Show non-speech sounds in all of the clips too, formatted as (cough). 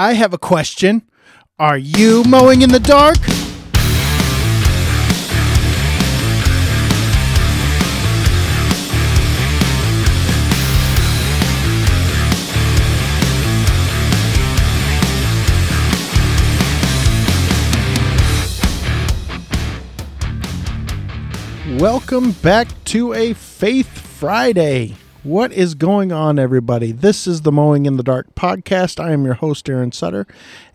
I have a question. Are you mowing in the dark? Welcome back to a Faith Friday. What is going on, everybody? This is the Mowing in the Dark podcast. I am your host, Aaron Sutter.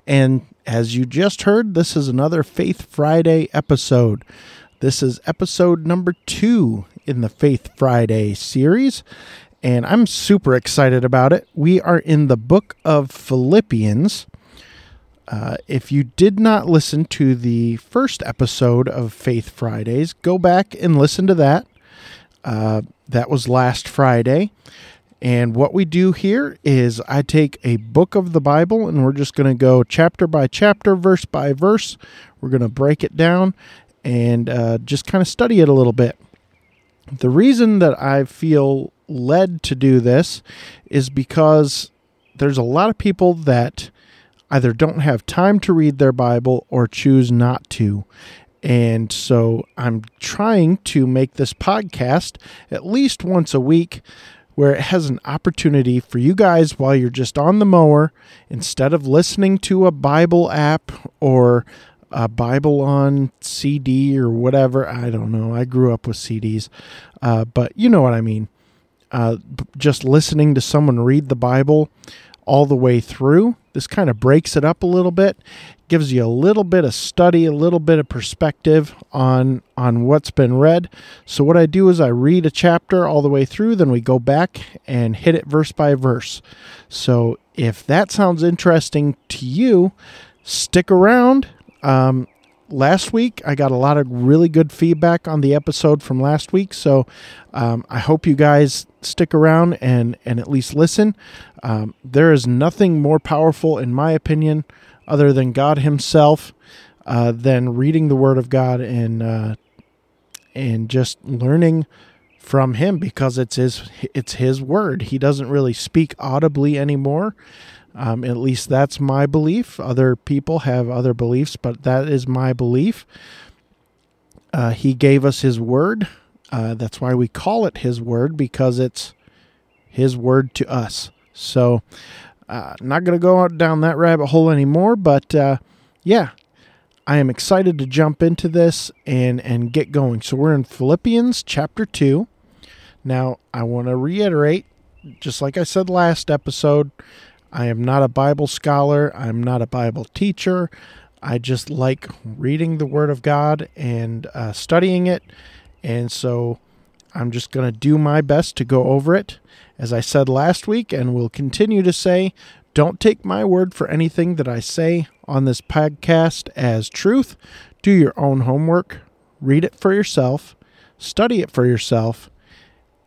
And as you just heard, this is another Faith Friday episode. This is episode number two in the Faith Friday series. And I'm super excited about it. We are in the book of Philippians. Uh, if you did not listen to the first episode of Faith Fridays, go back and listen to that. Uh, that was last Friday. And what we do here is I take a book of the Bible and we're just going to go chapter by chapter, verse by verse. We're going to break it down and uh, just kind of study it a little bit. The reason that I feel led to do this is because there's a lot of people that either don't have time to read their Bible or choose not to. And so I'm trying to make this podcast at least once a week where it has an opportunity for you guys while you're just on the mower, instead of listening to a Bible app or a Bible on CD or whatever. I don't know. I grew up with CDs, uh, but you know what I mean. Uh, just listening to someone read the Bible all the way through. This kind of breaks it up a little bit, gives you a little bit of study, a little bit of perspective on on what's been read. So what I do is I read a chapter all the way through, then we go back and hit it verse by verse. So if that sounds interesting to you, stick around. Um, last week. I got a lot of really good feedback on the episode from last week, so um, I hope you guys stick around and and at least listen. Um, there is nothing more powerful, in my opinion, other than God Himself, uh, than reading the Word of God and uh, and just learning from Him because it's His it's His Word. He doesn't really speak audibly anymore. Um, at least that's my belief. Other people have other beliefs, but that is my belief. Uh, he gave us His Word. Uh, that's why we call it His Word because it's His Word to us. So, uh, not going to go out down that rabbit hole anymore, but uh, yeah, I am excited to jump into this and and get going. So we're in Philippians chapter two. Now I want to reiterate, just like I said last episode, I am not a Bible scholar. I'm not a Bible teacher. I just like reading the Word of God and uh, studying it. And so I'm just going to do my best to go over it. As I said last week, and will continue to say, don't take my word for anything that I say on this podcast as truth. Do your own homework, read it for yourself, study it for yourself,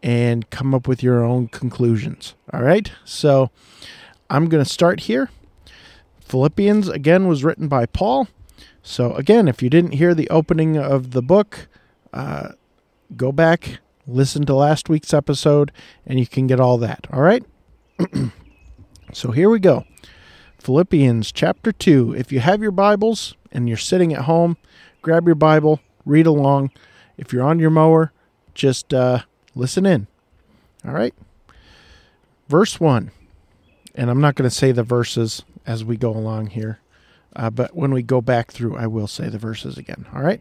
and come up with your own conclusions. All right? So I'm going to start here. Philippians, again, was written by Paul. So, again, if you didn't hear the opening of the book, uh, go back, listen to last week's episode, and you can get all that. All right? (clears throat) so, here we go. Philippians chapter 2. If you have your Bibles and you're sitting at home, grab your Bible, read along. If you're on your mower, just uh, listen in. All right? Verse 1 and I'm not going to say the verses as we go along here, uh, but when we go back through, I will say the verses again. All right?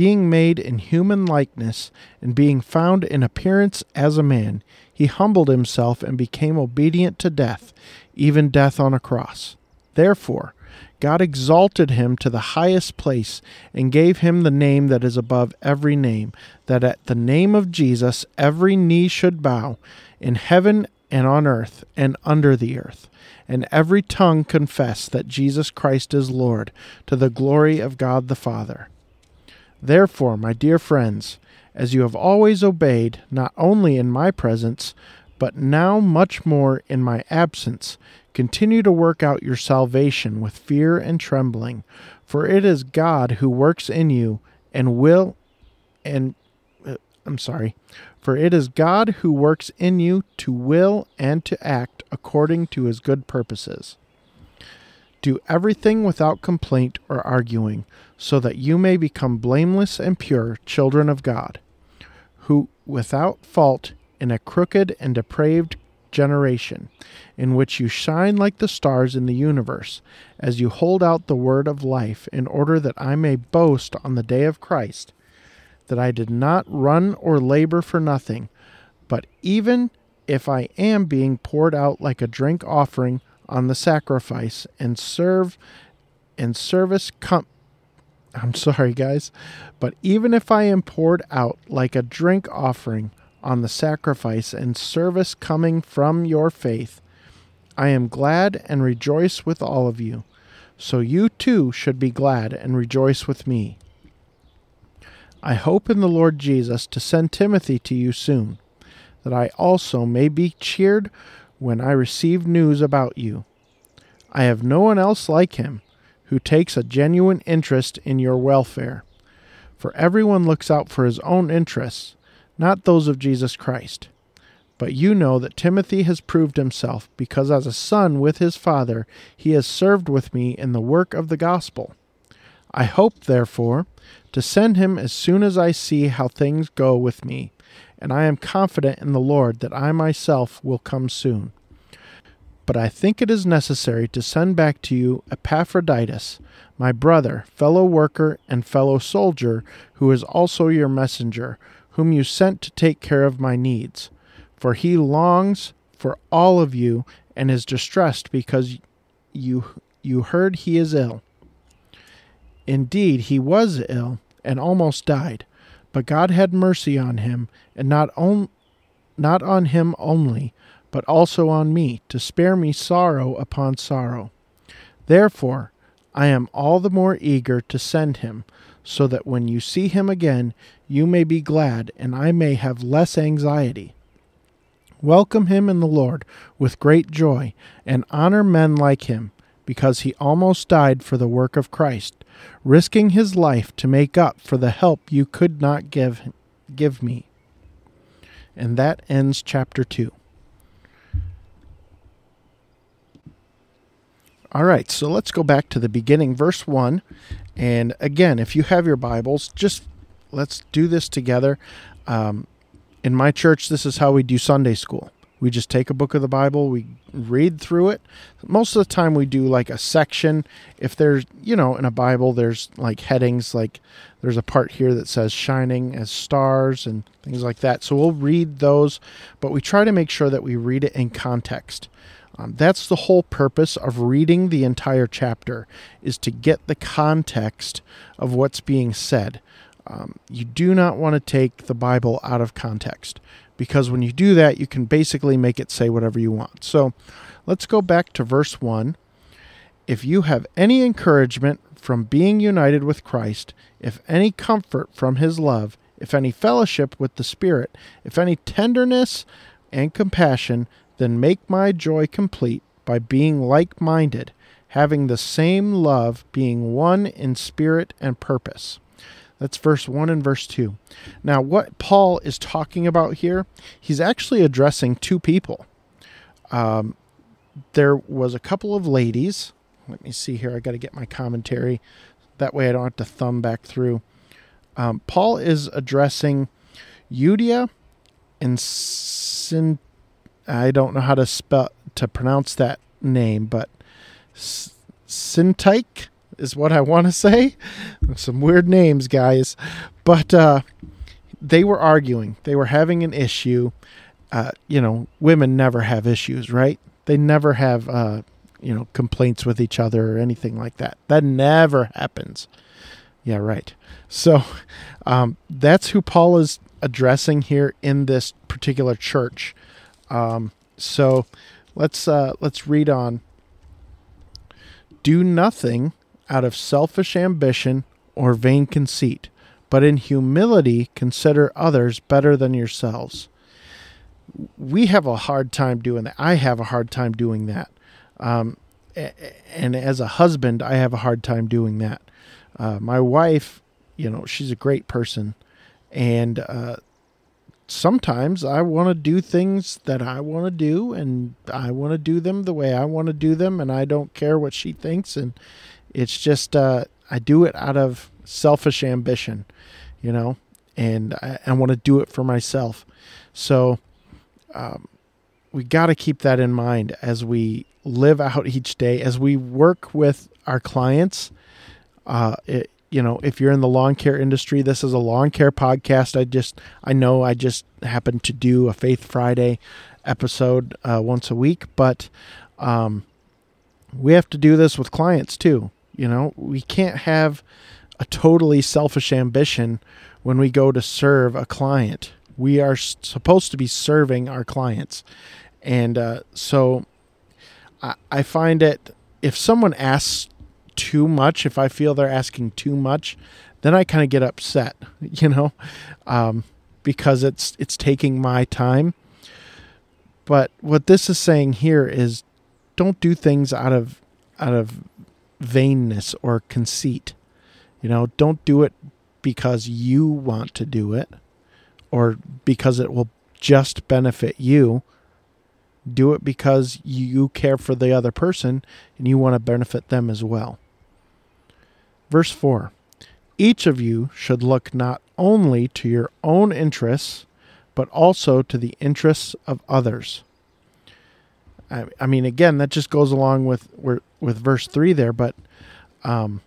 being made in human likeness, and being found in appearance as a man, he humbled himself and became obedient to death, even death on a cross. Therefore, God exalted him to the highest place and gave him the name that is above every name, that at the name of Jesus every knee should bow, in heaven and on earth and under the earth, and every tongue confess that Jesus Christ is Lord, to the glory of God the Father. Therefore, my dear friends, as you have always obeyed, not only in my presence, but now much more in my absence, continue to work out your salvation with fear and trembling, for it is God who works in you and will and uh, I'm sorry, for it is God who works in you to will and to act according to his good purposes. Do everything without complaint or arguing, so that you may become blameless and pure children of God, who without fault in a crooked and depraved generation, in which you shine like the stars in the universe, as you hold out the word of life, in order that I may boast on the day of Christ that I did not run or labor for nothing, but even if I am being poured out like a drink offering on the sacrifice and serve and service come I'm sorry guys, but even if I am poured out like a drink offering on the sacrifice and service coming from your faith, I am glad and rejoice with all of you. So you too should be glad and rejoice with me. I hope in the Lord Jesus to send Timothy to you soon, that I also may be cheered when I receive news about you. I have no one else like him who takes a genuine interest in your welfare. For everyone looks out for his own interests, not those of Jesus Christ. But you know that Timothy has proved himself, because as a son with his father, he has served with me in the work of the gospel. I hope, therefore, to send him as soon as I see how things go with me, and I am confident in the Lord that I myself will come soon. But I think it is necessary to send back to you Epaphroditus, my brother, fellow worker, and fellow soldier, who is also your messenger, whom you sent to take care of my needs. For he longs for all of you and is distressed because you you heard he is ill. Indeed, he was ill and almost died, but God had mercy on him, and not on, not on him only, but also on me, to spare me sorrow upon sorrow. Therefore, I am all the more eager to send him, so that when you see him again, you may be glad, and I may have less anxiety. Welcome him in the Lord with great joy, and honor men like him, because he almost died for the work of Christ risking his life to make up for the help you could not give give me. And that ends chapter 2. All right, so let's go back to the beginning, verse 1. And again, if you have your Bibles, just let's do this together. Um, in my church, this is how we do Sunday school. We just take a book of the Bible, we read through it. Most of the time, we do like a section. If there's, you know, in a Bible, there's like headings, like there's a part here that says shining as stars and things like that. So we'll read those, but we try to make sure that we read it in context. Um, that's the whole purpose of reading the entire chapter is to get the context of what's being said. Um, you do not want to take the Bible out of context because when you do that, you can basically make it say whatever you want. So let's go back to verse 1. If you have any encouragement from being united with Christ, if any comfort from his love, if any fellowship with the Spirit, if any tenderness and compassion, then make my joy complete by being like minded, having the same love, being one in spirit and purpose. That's verse 1 and verse 2. Now, what Paul is talking about here, he's actually addressing two people. Um, there was a couple of ladies. Let me see here. I got to get my commentary. That way I don't have to thumb back through. Um, Paul is addressing Euodia and Sin. I don't know how to spell to pronounce that name, but Syntyche is what I want to say. Some weird names, guys. But uh, they were arguing. They were having an issue. Uh, you know, women never have issues, right? They never have, uh, you know, complaints with each other or anything like that. That never happens. Yeah, right. So um, that's who Paul is addressing here in this particular church. Um, so let's uh, let's read on. Do nothing out of selfish ambition or vain conceit, but in humility consider others better than yourselves. We have a hard time doing that. I have a hard time doing that. Um, and as a husband, I have a hard time doing that. Uh, my wife, you know, she's a great person, and uh, sometimes I want to do things that I want to do, and I want to do them the way I want to do them, and I don't care what she thinks, and it's just uh, I do it out of selfish ambition, you know, and I, I want to do it for myself. So um, we got to keep that in mind as we live out each day, as we work with our clients. Uh, it, you know, if you're in the lawn care industry, this is a lawn care podcast. I just, I know I just happen to do a Faith Friday episode uh, once a week, but um, we have to do this with clients too. You know, we can't have a totally selfish ambition when we go to serve a client. We are supposed to be serving our clients. And uh, so I, I find it, if someone asks too much, if I feel they're asking too much, then I kind of get upset, (laughs) you know, um, because it's it's taking my time. But what this is saying here is, don't do things out of out of vainness or conceit. You know, don't do it because you want to do it or because it will just benefit you. Do it because you care for the other person and you want to benefit them as well. Verse 4 Each of you should look not only to your own interests, but also to the interests of others. I, I mean, again, that just goes along with with verse three there. But um,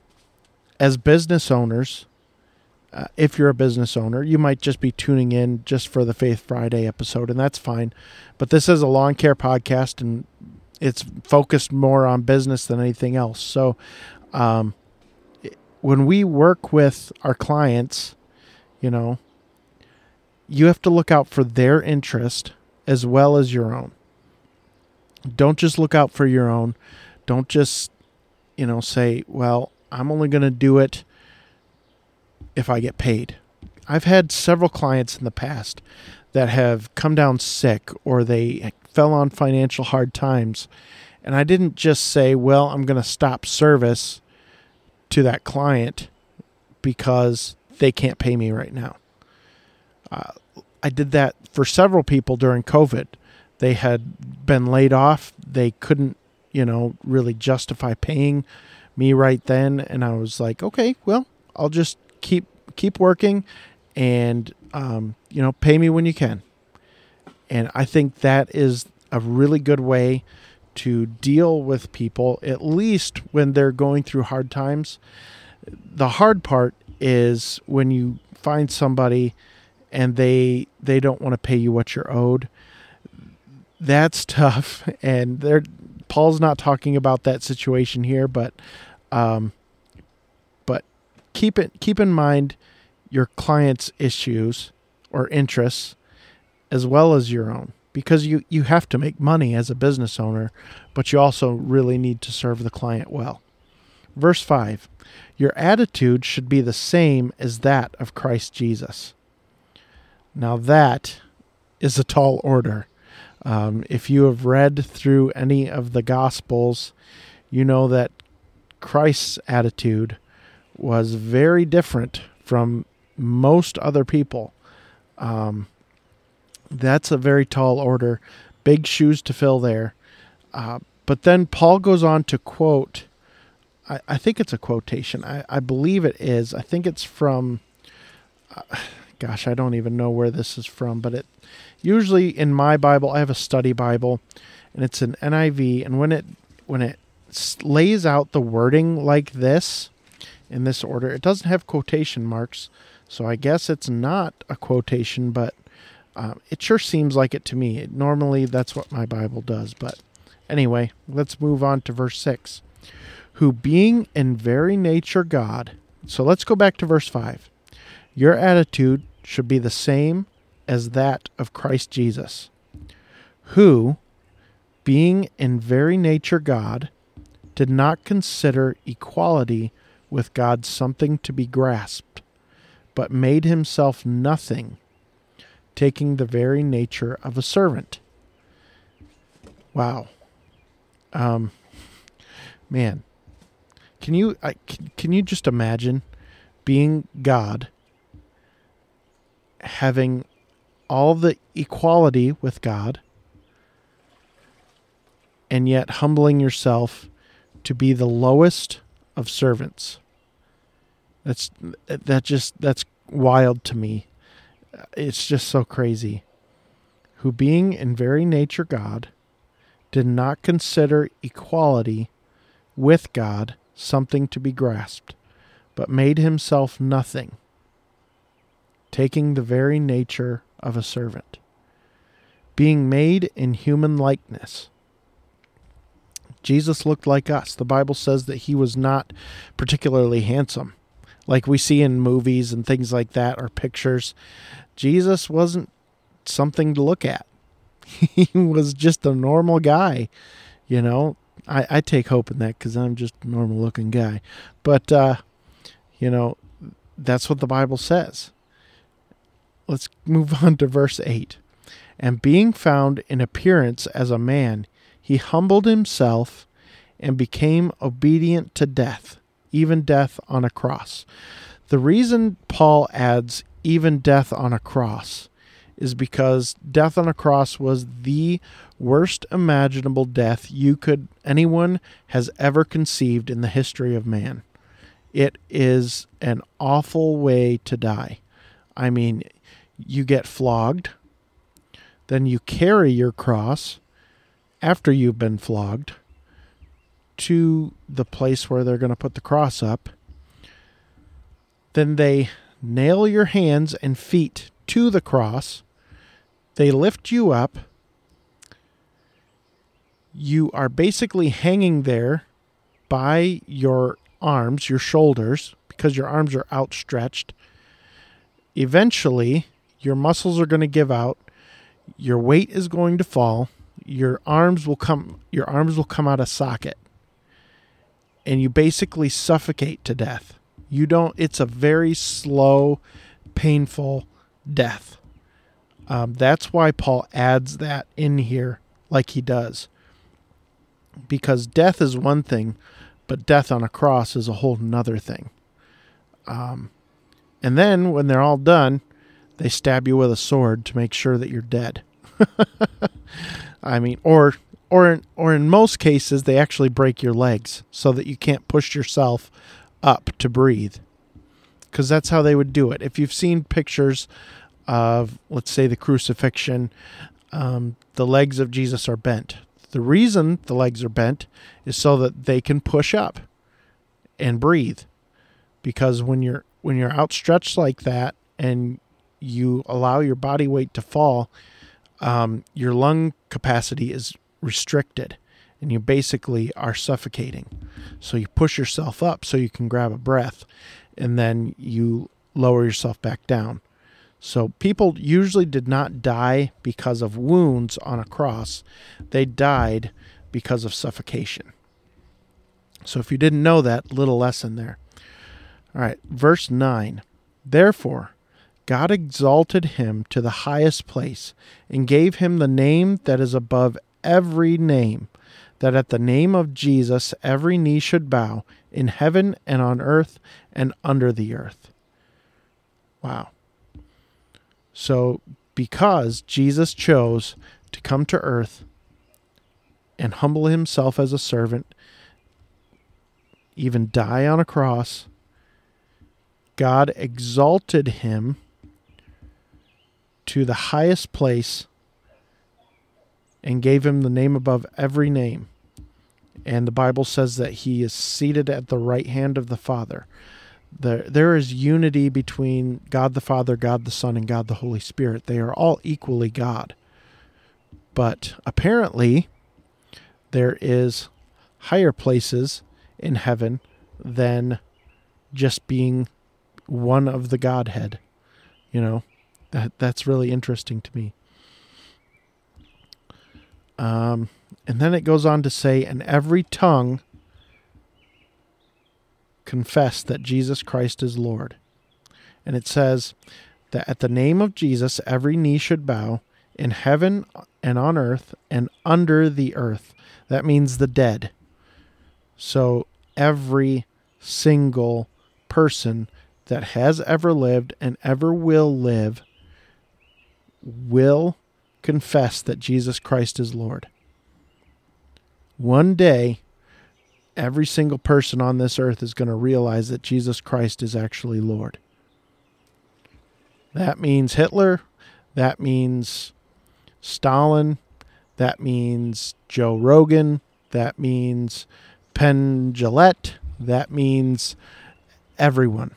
as business owners, uh, if you're a business owner, you might just be tuning in just for the Faith Friday episode, and that's fine. But this is a lawn care podcast, and it's focused more on business than anything else. So, um, when we work with our clients, you know, you have to look out for their interest as well as your own. Don't just look out for your own. Don't just, you know, say, well, I'm only going to do it if I get paid. I've had several clients in the past that have come down sick or they fell on financial hard times. And I didn't just say, well, I'm going to stop service to that client because they can't pay me right now. Uh, I did that for several people during COVID. They had been laid off. They couldn't, you know, really justify paying me right then, and I was like, okay, well, I'll just keep keep working, and um, you know, pay me when you can. And I think that is a really good way to deal with people, at least when they're going through hard times. The hard part is when you find somebody and they they don't want to pay you what you're owed. That's (laughs) tough, and they're Paul's not talking about that situation here, but um, but keep it keep in mind your client's issues or interests as well as your own because you, you have to make money as a business owner, but you also really need to serve the client well. Verse 5 Your attitude should be the same as that of Christ Jesus. Now, that is a tall order. Um, if you have read through any of the Gospels, you know that Christ's attitude was very different from most other people. Um, that's a very tall order, big shoes to fill there. Uh, but then Paul goes on to quote, I, I think it's a quotation. I, I, believe it is. I think it's from, uh, (sighs) gosh, I don't even know where this is from, but it usually in my Bible, I have a study Bible and it's an NIV. And when it, when it lays out the wording like this in this order. It doesn't have quotation marks, so I guess it's not a quotation, but uh, it sure seems like it to me. Normally, that's what my Bible does. But anyway, let's move on to verse 6. Who being in very nature God. So let's go back to verse 5. Your attitude should be the same as that of Christ Jesus, who, being in very nature God, did not consider equality with God something to be grasped, but made himself nothing, taking the very nature of a servant. Wow. Um, man, can you I, can, can you just imagine being God, having all the equality with God, and yet humbling yourself to be the lowest of servants? That's that just that's wild to me. It's just so crazy. Who being in very nature God did not consider equality with God something to be grasped, but made himself nothing, taking the very nature of a servant, being made in human likeness. Jesus looked like us. The Bible says that he was not particularly handsome like we see in movies and things like that or pictures. Jesus wasn't something to look at. (laughs) He was just a normal guy, you know. I, I take hope in that because I'm just a normal looking guy. But, uh, you know, that's what the Bible says. Let's move (laughs) on to verse 8. And being found in appearance as a man, he humbled himself and became obedient to death even death on a cross. The reason Paul adds even death on a cross is because death on a cross was the worst imaginable death you could anyone has ever conceived in the history of man. It is an awful way to die. I mean, you get flogged, then you carry your cross after you've been flogged to the place where they're going to put the cross up. Then they nail your hands and feet to the cross. They lift you up. You are basically hanging there by your arms, your shoulders, because your arms are outstretched. Eventually, your muscles are going to give out. Your weight is going to fall. Your arms will come your arms will come out of socket and you basically suffocate to death. You don't, it's a very slow, painful death. Um, that's why Paul adds that in here like he does. Because death is one thing, but death on a cross is a whole nother thing. Um, and then when they're all done, they stab you with a sword to make sure that you're dead. (laughs) I mean, or or in, or in most cases they actually break your legs so that you can't push yourself up to breathe. Because that's how they would do it. If you've seen pictures of let's say the crucifixion um, the legs of jesus are bent. The reason the legs are bent is so that they can push up and breathe. Because when you're when you're outstretched like that and you allow your body weight to fall um, your lung capacity is restricted and you basically are suffocating. So you push yourself up so you can grab a breath and then you lower yourself back down. So people usually did not die because of wounds on a cross, they died because of suffocation. So if you didn't know that, little lesson there. All right, verse 9. Therefore, God exalted him to the highest place and gave him the name that is above every name, that at the name of Jesus every knee should bow in heaven and on earth and under the earth. Wow. So, because Jesus chose to come to earth and humble himself as a servant, even die on a cross, God exalted him to the highest place and gave him the name above every name. And the Bible says that he is seated at the right hand of the Father. There, there is unity between God the Father, God the Son, and God the Holy Spirit. They are all equally God. But apparently, there is higher places in heaven than just being one of the Godhead. You know, that that's really interesting to me. Um, and then it goes on to say, and every tongue confess that Jesus Christ is Lord. And it says that at the name of Jesus, every knee should bow in heaven and on earth and under the earth. That means the dead. So every single person that has ever lived and ever will live will confess that Jesus Christ is Lord. One day, every single person on this earth is going to realize that Jesus Christ is actually Lord. That means Hitler. That means Stalin. That means Joe Rogan. That means Penn Jillette. That means everyone.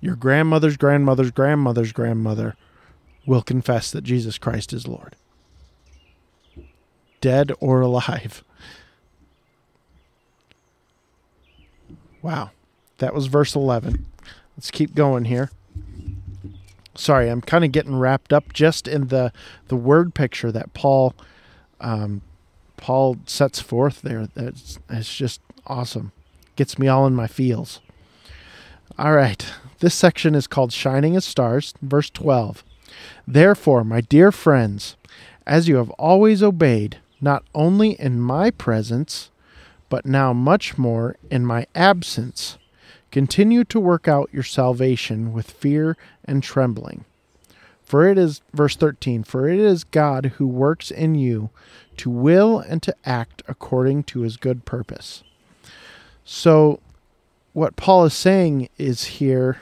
Your grandmother's grandmother's grandmother's grandmother will confess that Jesus Christ is Lord. Dead or alive. Wow. That was verse 11. Let's keep going here. Sorry, I'm kind of getting wrapped up just in the the word picture that Paul um, Paul sets forth there. That's it's just awesome. Gets me all in my feels. All right. This section is called Shining as Stars, verse 12. Therefore, my dear friends, as you have always obeyed, not only in my presence, but now much more in my absence, continue to work out your salvation with fear and trembling. For it is, verse 13, for it is God who works in you to will and to act according to his good purpose. So, what Paul is saying is here,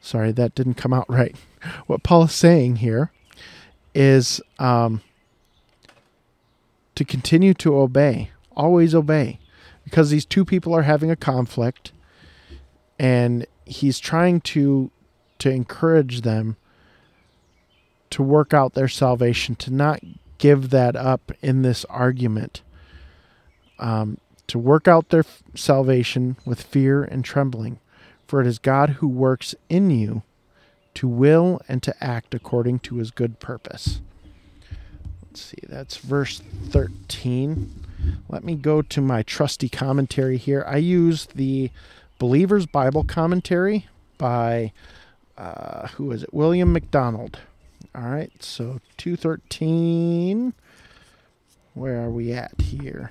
sorry, that didn't come out (laughs) right. What Paul is saying here is um, to continue to obey, always obey, because these two people are having a conflict, and he's trying to to encourage them to work out their salvation, to not give that up in this argument, um, to work out their f- salvation with fear and trembling. For it is God who works in you to will and to act according to his good purpose. Let's see, that's verse 13. Let me go to my trusty commentary here. I use the Believer's Bible Commentary by, uh, who is it? William MacDonald. All right, so 213. Where are we at here?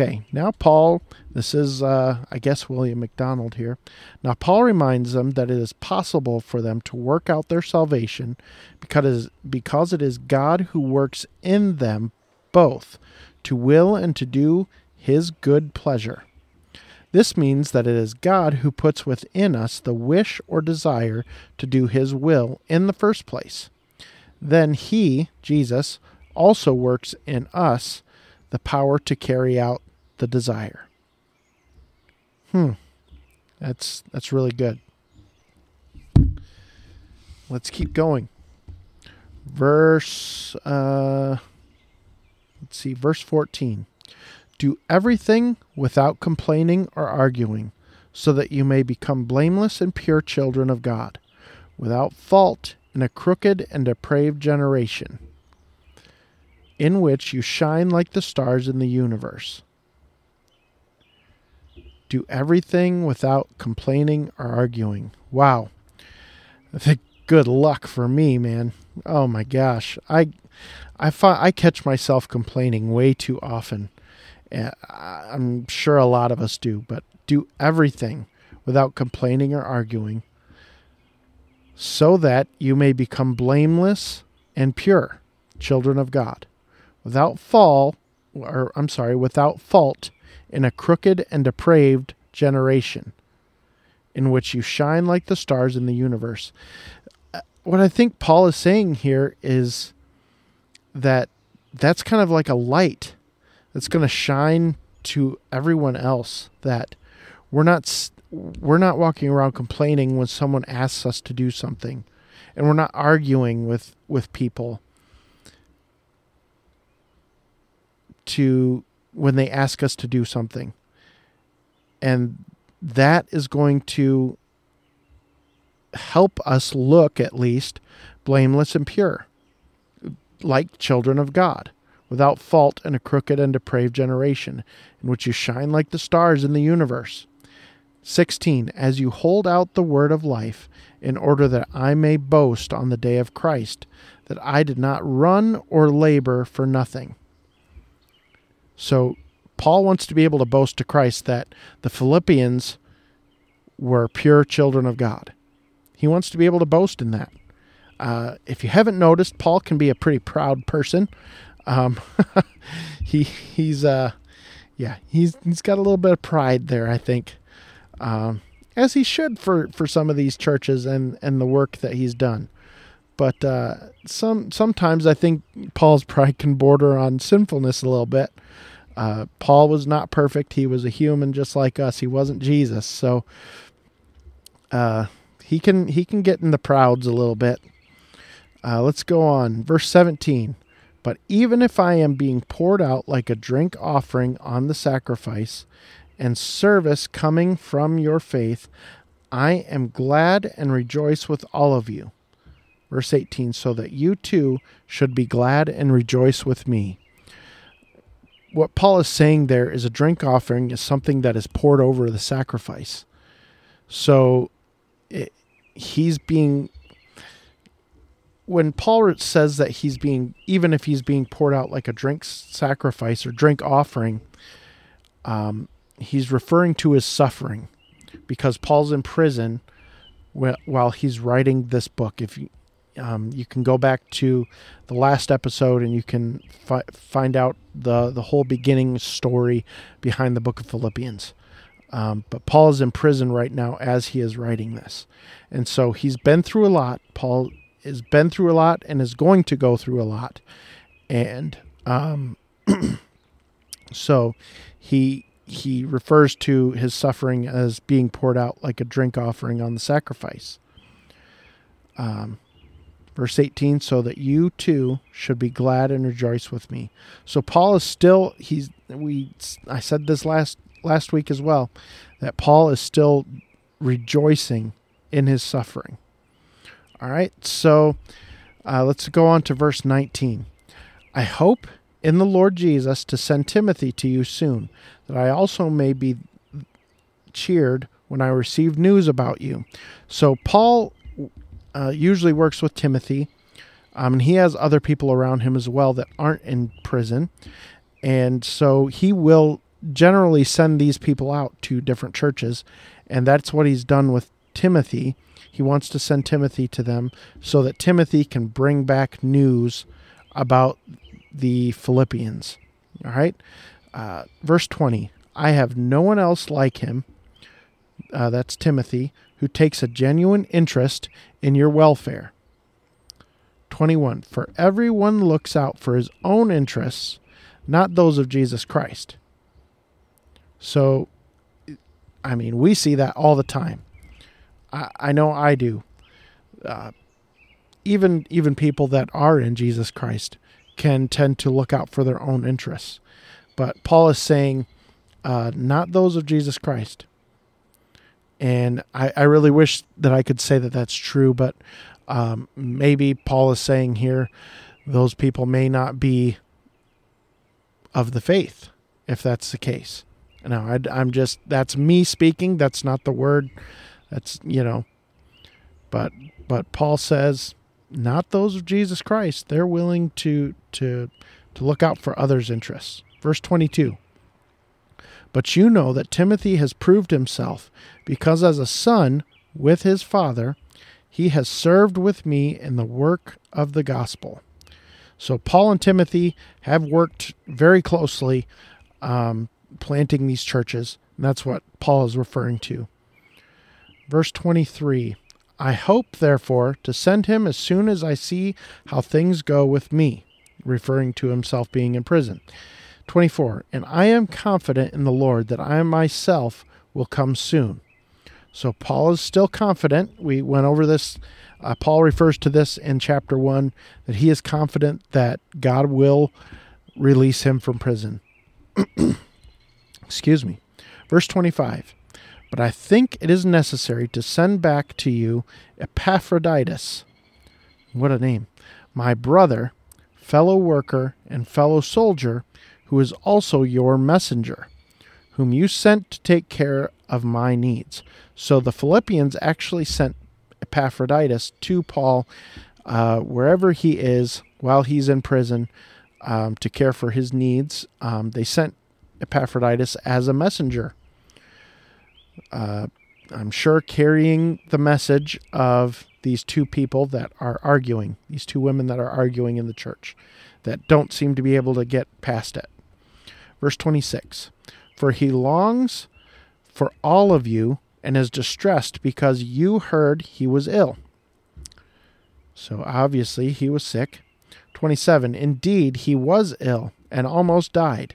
Okay, now Paul, this is, uh, I guess, William MacDonald here. Now, Paul reminds them that it is possible for them to work out their salvation because, because it is God who works in them both to will and to do his good pleasure. This means that it is God who puts within us the wish or desire to do his will in the first place. Then he, Jesus, also works in us the power to carry out the desire. Hmm. That's that's really good. Let's keep going. Verse uh let's see, verse 14. Do everything without complaining or arguing, so that you may become blameless and pure children of God, without fault in a crooked and depraved generation, in which you shine like the stars in the universe. Do everything without complaining or arguing. Wow. The good luck for me, man. Oh my gosh. I I find I catch myself complaining way too often. Eh, I'm sure a lot of us do, but do everything without complaining or arguing so that you may become blameless and pure, children of God, without fall or I'm sorry, without fault in a crooked and depraved generation in which you shine like the stars in the universe. Uh, what I think Paul is saying here is that that's kind of like a light. that's going to shine to everyone else that we're not we're not walking around complaining when someone asks us to do something and we're not arguing with with people to when they ask us to do something and that is going to help us look at least blameless and pure like children of God without fault in a crooked and depraved generation in which you shine like the stars in the universe 16 As you hold out the word of life, in order that I may boast on the day of Christ, that I did not run or labor for nothing. So, Paul wants to be able to boast to Christ that the Philippians were pure children of God. He wants to be able to boast in that. Uh, if you haven't noticed, Paul can be a pretty proud person. Um, (laughs) he he's uh, yeah he's he's got a little bit of pride there, I think um, as he should for, for some of these churches and, and the work that he's done. But uh, some sometimes I think Paul's pride can border on sinfulness a little bit. Uh, Paul was not perfect; he was a human just like us. He wasn't Jesus, so uh, he can he can get in the prouds a little bit. Uh, let's go on, verse seventeen. But even if I am being poured out like a drink offering on the sacrifice, and service coming from your faith, I am glad and rejoice with all of you. Verse 18, so that you too should be glad and rejoice with me. What Paul is saying there is a drink offering is something that is poured over the sacrifice. So it, he's being when Paul says that he's being, even if he's being poured out like a drink sacrifice or drink offering, um, he's referring to his suffering because Paul's in prison while he's writing this book. If you, um, you can go back to the last episode and you can fi- find out the, the whole beginning story behind the book of Philippians. Um, but Paul is in prison right now as he is writing this. And so he's been through a lot. Paul has been through a lot and is going to go through a lot. And um, (clears throat) so he he refers to his suffering as being poured out like a drink offering on the sacrifice. Um, verse 18 so that you too should be glad and rejoice with me. So paul is still he's we i said this last last week as well that paul is still rejoicing in his suffering. All right so uh, let's go on to verse 19 i hope in the lord jesus to send timothy to you soon that I also may be cheered when I receive news about you. So Paul uh, usually works with Timothy, um, and he has other people around him as well that aren't in prison, and so he will generally send these people out to different churches, and that's what he's done with Timothy. He wants to send Timothy to them so that Timothy can bring back news about the Philippians. All right. Uh, verse 20 I have no one else like him, uh, that's Timothy, who takes a genuine interest in your welfare. 21 For everyone looks out for his own interests, not those of Jesus Christ. So, I mean, we see that all the time. I, I know I do. Uh, even even people that are in Jesus Christ can tend to look out for their own interests. But Paul is saying, uh, not those of Jesus Christ. And I, I really wish that I could say that that's true, but um, maybe Paul is saying here those people may not be of the faith, if that's the case. Now, I, I'm just, that's me speaking. That's not the word. That's, you know, but, but Paul says, not those of Jesus Christ. They're willing to, to, to look out for others' interests. Verse 22 But you know that Timothy has proved himself, because as a son with his father, he has served with me in the work of the gospel. So Paul and Timothy have worked very closely um, planting these churches. And that's what Paul is referring to. Verse 23 I hope, therefore, to send him as soon as I see how things go with me, referring to himself being in prison 24. And I am confident in the Lord that I myself will come soon. So Paul is still confident. We went over this. Uh, Paul refers to this in chapter 1 that he is confident that God will release him from prison. (clears throat) Excuse me. Verse 25. But I think it is necessary to send back to you Epaphroditus. What a name. My brother, fellow worker, and fellow soldier, who is also your messenger, whom you sent to take care of my needs. So the Philippians actually sent Epaphroditus to Paul uh, wherever he is while he's in prison um, to care for his needs. Um, they sent Epaphroditus as a messenger. Uh, I'm sure carrying the message of these two people that are arguing, these two women that are arguing in the church, that don't seem to be able to get past it. Verse 26 For he longs for all of you and is distressed because you heard he was ill. So obviously he was sick. 27 Indeed, he was ill and almost died.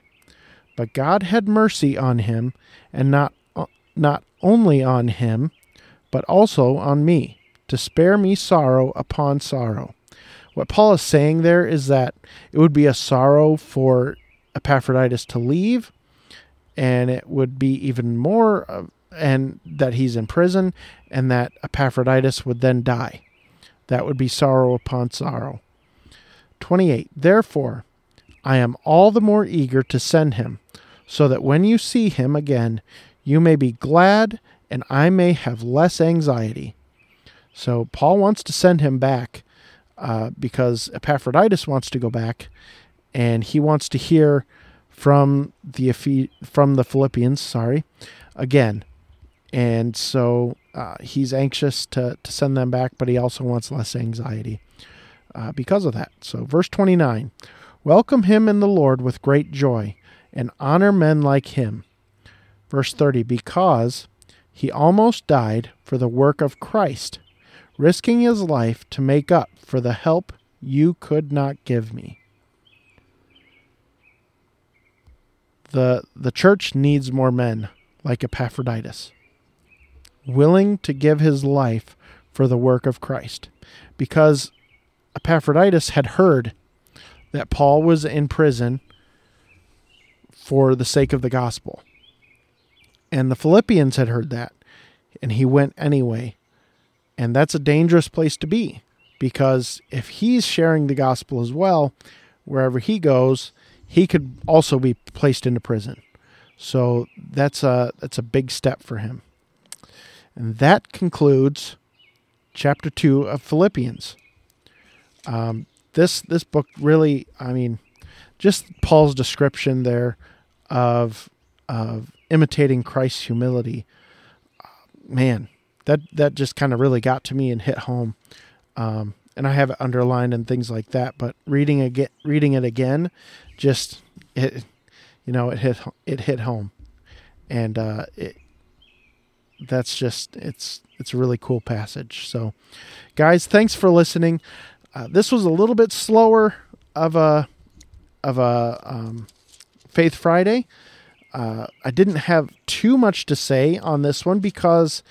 But God had mercy on him, and not, not only on him, but also on me, to spare me sorrow upon sorrow. What Paul is saying there is that it would be a sorrow for Epaphroditus to leave, and it would be even more, and that he's in prison, and that Epaphroditus would then die. That would be sorrow upon sorrow. 28. Therefore, I am all the more eager to send him, so that when you see him again, you may be glad and I may have less anxiety. So, Paul wants to send him back uh, because Epaphroditus wants to go back, and he wants to hear from the from the Philippians. Sorry, again, and so uh, he's anxious to to send them back, but he also wants less anxiety uh, because of that. So, verse twenty nine, welcome him in the Lord with great joy, and honor men like him. Verse thirty, because he almost died for the work of Christ, risking his life to make up for the help you could not give me. The, the church needs more men like Epaphroditus, willing to give his life for the work of Christ. Because Epaphroditus had heard that Paul was in prison for the sake of the gospel. And the Philippians had heard that, and he went anyway. And that's a dangerous place to be because if he's sharing the gospel as well, wherever he goes, he could also be placed into prison. So that's a that's a big step for him. And that concludes chapter two of Philippians. Um, this this book really, I mean, just Paul's description there of of imitating Christ's humility, man, that that just kind of really got to me and hit home. Um, and I have it underlined and things like that. But reading again, reading it again, just it, you know, it hit it hit home, and uh, it that's just it's it's a really cool passage. So, guys, thanks for listening. Uh, this was a little bit slower of a of a um, Faith Friday. Uh, I didn't have too much to say on this one because,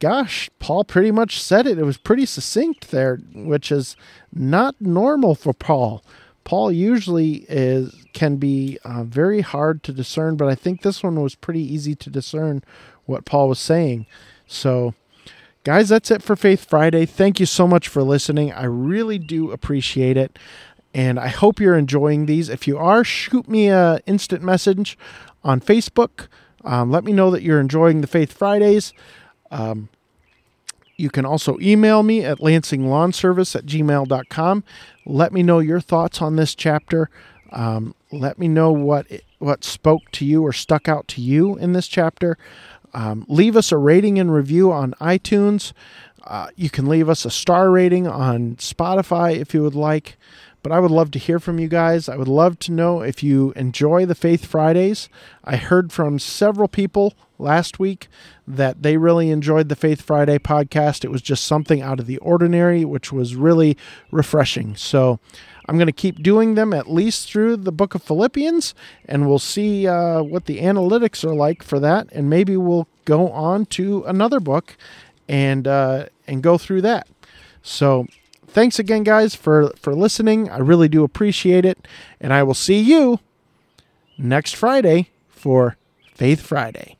gosh, Paul pretty much said it. It was pretty succinct there, which is not normal for Paul. Paul usually is can be uh, very hard to discern, but I think this one was pretty easy to discern what Paul was saying. So, guys, that's it for Faith Friday. Thank you so much for listening. I really do appreciate it and I hope you're enjoying these. If you are, shoot me a instant message on Facebook. Um, let me know that you're enjoying the Faith Fridays. Um, you can also email me at lansinglawnservice at gmail.com. Let me know your thoughts on this chapter. Um, let me know what what spoke to you or stuck out to you in this chapter. Um, leave us a rating and review on iTunes. Uh, you can leave us a star rating on Spotify if you would like. But I would love to hear from you guys. I would love to know if you enjoy the Faith Fridays. I heard from several people last week that they really enjoyed the Faith Friday podcast. It was just something out of the ordinary, which was really refreshing. So I'm going to keep doing them at least through the book of Philippians, and we'll see uh, what the analytics are like for that. And maybe we'll go on to another book and uh, and go through that. So thanks again, guys, for for listening. I really do appreciate it, and I will see you next Friday for Faith Friday.